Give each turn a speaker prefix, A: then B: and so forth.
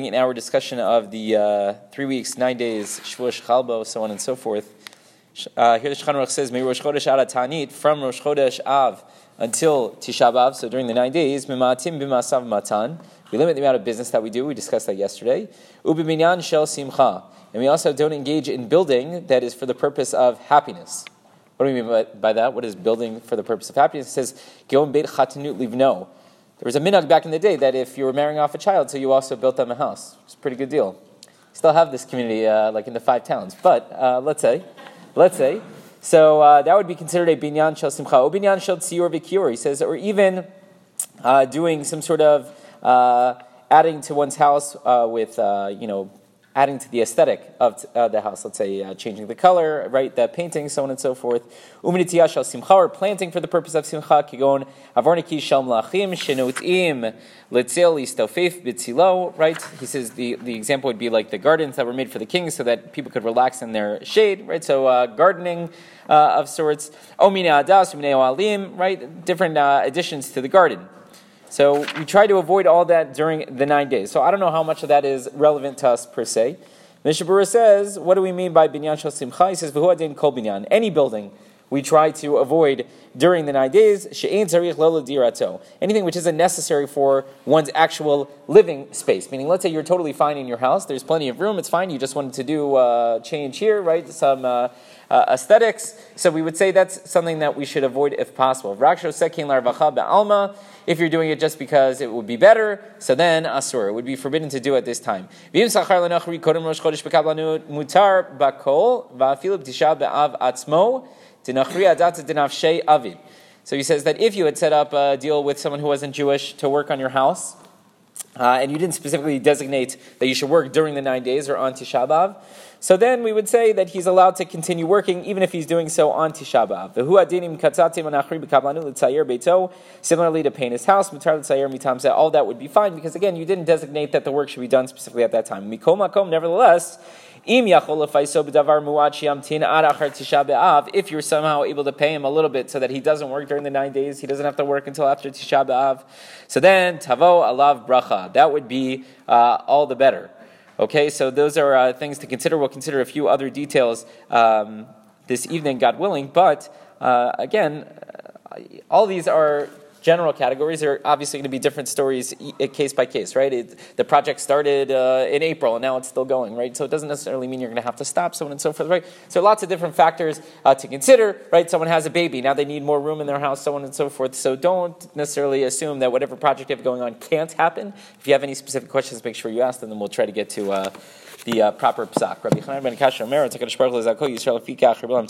A: In our discussion of the uh, three weeks, nine days, Shavuot Chalbo, so on and so forth, uh, here the Shulchan Aruch says, "May Rosh Chodesh Ad Tanit from Rosh Chodesh Av until Tisha B'av." So during the nine days, Mimatim matan. We limit the amount of business that we do. We discussed that yesterday. Shel simcha, and we also don't engage in building that is for the purpose of happiness. What do we mean by, by that? What is building for the purpose of happiness? It says, "Geon beit chatanut livno." There was a minhag back in the day that if you were marrying off a child, so you also built them a house. It's a pretty good deal. Still have this community uh, like in the five towns, but uh, let's say, let's say, so uh, that would be considered a binyan shel simcha, or binyan shel tzior v'kior. He says, or even uh, doing some sort of uh, adding to one's house uh, with you know adding to the aesthetic of uh, the house. Let's say uh, changing the color, right, the painting, so on and so forth. Uminitiyah shal simcha, or planting for the purpose of simcha, kigon avorniki shal mlachim shenotim letzil istofef bitzilo, right? He says the, the example would be like the gardens that were made for the king so that people could relax in their shade, right? So uh, gardening uh, of sorts. Omina adas, oalim, right? Different uh, additions to the garden. So we try to avoid all that during the nine days. So I don't know how much of that is relevant to us per se. Mishnah Berurah says, what do we mean by binyan shal simcha? He says, kol binyan. Any building we try to avoid during the nine days. She'ein dirato. Anything which isn't necessary for one's actual living space. Meaning, let's say you're totally fine in your house. There's plenty of room. It's fine. You just wanted to do uh, change here, right? Some uh, uh, aesthetics. So we would say that's something that we should avoid if possible. alma. If you're doing it just because it would be better, so then asur. It would be forbidden to do at this time. mutar bakol So he says that if you had set up a deal with someone who wasn't Jewish to work on your house, uh, and you didn't specifically designate that you should work during the nine days or on Tisha B'Av, so then we would say that he's allowed to continue working even if he's doing so on Tisha B'Av. Similarly to paint his house, all that would be fine because again, you didn't designate that the work should be done specifically at that time. Nevertheless, if you're somehow able to pay him a little bit so that he doesn't work during the nine days, he doesn't have to work until after Tisha B'Av. So then, tavo alav bracha. That would be uh, all the better. Okay, so those are uh, things to consider. We'll consider a few other details um, this evening, God willing. But uh, again, uh, all these are general categories are obviously going to be different stories case by case, right? It, the project started uh, in April and now it's still going, right? So it doesn't necessarily mean you're going to have to stop, so on and so forth, right? So lots of different factors uh, to consider, right? Someone has a baby, now they need more room in their house, so on and so forth. So don't necessarily assume that whatever project you have going on can't happen. If you have any specific questions, make sure you ask them, and we'll try to get to uh, the uh, proper psak.